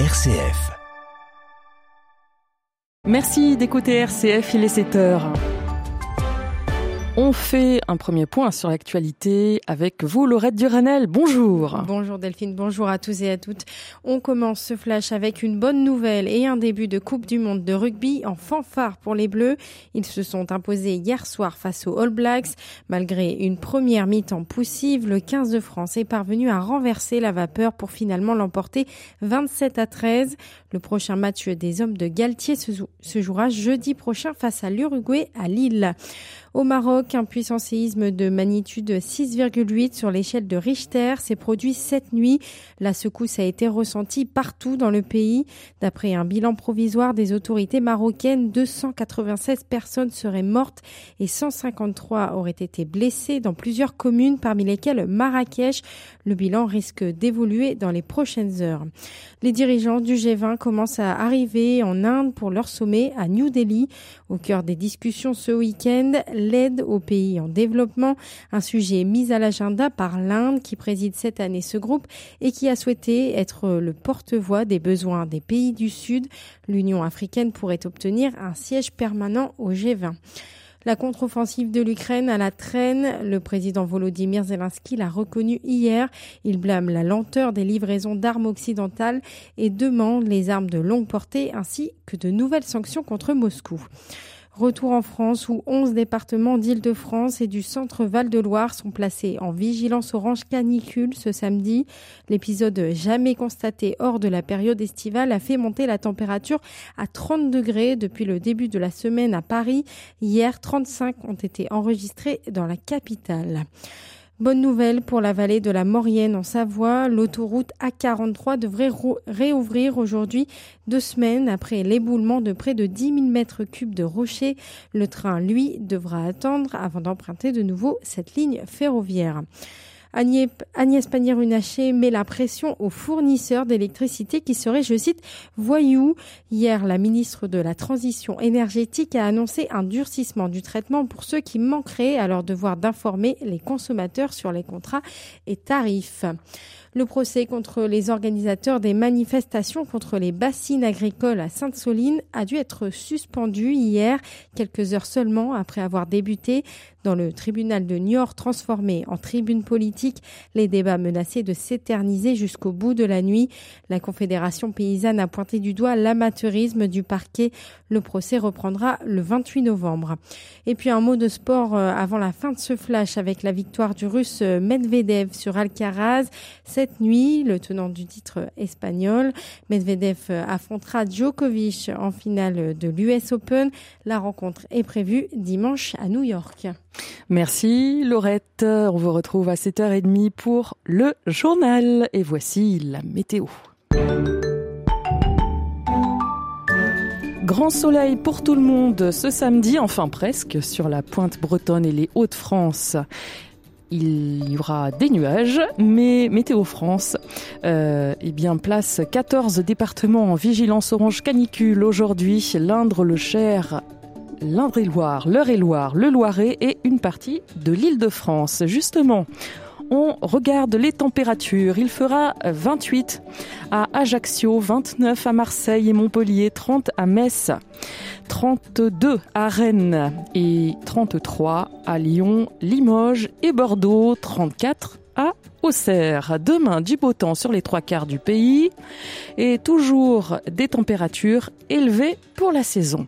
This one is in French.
RCF. Merci d'écouter RCF, il est 7 heures. On fait un premier point sur l'actualité avec vous, Laurette Duranel. Bonjour. Bonjour Delphine, bonjour à tous et à toutes. On commence ce flash avec une bonne nouvelle et un début de Coupe du Monde de rugby en fanfare pour les Bleus. Ils se sont imposés hier soir face aux All Blacks. Malgré une première mi-temps poussive, le 15 de France est parvenu à renverser la vapeur pour finalement l'emporter 27 à 13. Le prochain match des hommes de Galtier se jouera jeudi prochain face à l'Uruguay à Lille. Au Maroc, un puissant séisme de magnitude 6,8 sur l'échelle de Richter s'est produit cette nuit. La secousse a été ressentie partout dans le pays. D'après un bilan provisoire des autorités marocaines, 296 personnes seraient mortes et 153 auraient été blessées dans plusieurs communes, parmi lesquelles Marrakech. Le bilan risque d'évoluer dans les prochaines heures. Les dirigeants du G20 commencent à arriver en Inde pour leur sommet à New Delhi. Au cœur des discussions ce week-end, l'aide aux pays en développement, un sujet mis à l'agenda par l'Inde qui préside cette année ce groupe et qui a souhaité être le porte-voix des besoins des pays du Sud. L'Union africaine pourrait obtenir un siège permanent au G20. La contre-offensive de l'Ukraine à la traîne, le président Volodymyr Zelensky l'a reconnu hier. Il blâme la lenteur des livraisons d'armes occidentales et demande les armes de longue portée ainsi que de nouvelles sanctions contre Moscou. Retour en France où 11 départements d'Île-de-France et du centre Val-de-Loire sont placés en vigilance orange canicule ce samedi. L'épisode jamais constaté hors de la période estivale a fait monter la température à 30 degrés depuis le début de la semaine à Paris. Hier, 35 ont été enregistrés dans la capitale. Bonne nouvelle pour la vallée de la Maurienne en Savoie. L'autoroute A43 devrait réouvrir aujourd'hui, deux semaines après l'éboulement de près de 10 000 mètres cubes de rochers. Le train, lui, devra attendre avant d'emprunter de nouveau cette ligne ferroviaire. Agnès Pannier-Runacher met la pression aux fournisseurs d'électricité qui seraient, je cite, voyous. Hier, la ministre de la Transition énergétique a annoncé un durcissement du traitement pour ceux qui manqueraient à leur devoir d'informer les consommateurs sur les contrats et tarifs. Le procès contre les organisateurs des manifestations contre les bassines agricoles à Sainte-Soline a dû être suspendu hier, quelques heures seulement après avoir débuté dans le tribunal de Niort transformé en tribune politique, les débats menaçaient de s'éterniser jusqu'au bout de la nuit. La Confédération paysanne a pointé du doigt l'amateurisme du parquet. Le procès reprendra le 28 novembre. Et puis un mot de sport euh, avant la fin de ce flash avec la victoire du russe euh, Medvedev sur Alcaraz. Cette nuit, le tenant du titre espagnol, Medvedev affrontera Djokovic en finale de l'US Open. La rencontre est prévue dimanche à New York. Merci Laurette. On vous retrouve à 7h30 pour le journal. Et voici la météo. Grand soleil pour tout le monde ce samedi, enfin presque, sur la pointe bretonne et les Hauts-de-France. Il y aura des nuages, mais Météo France euh, eh bien, place 14 départements en vigilance orange canicule aujourd'hui. L'Indre, le Cher, l'Indre-et-Loire, l'Eure-et-Loire, le Loiret et une partie de l'île de France. Justement, on regarde les températures. Il fera 28 à Ajaccio, 29 à Marseille et Montpellier, 30 à Metz, 32 à Rennes et 33 à Lyon, Limoges et Bordeaux, 34 à Auxerre. Demain, du beau temps sur les trois quarts du pays et toujours des températures élevées pour la saison.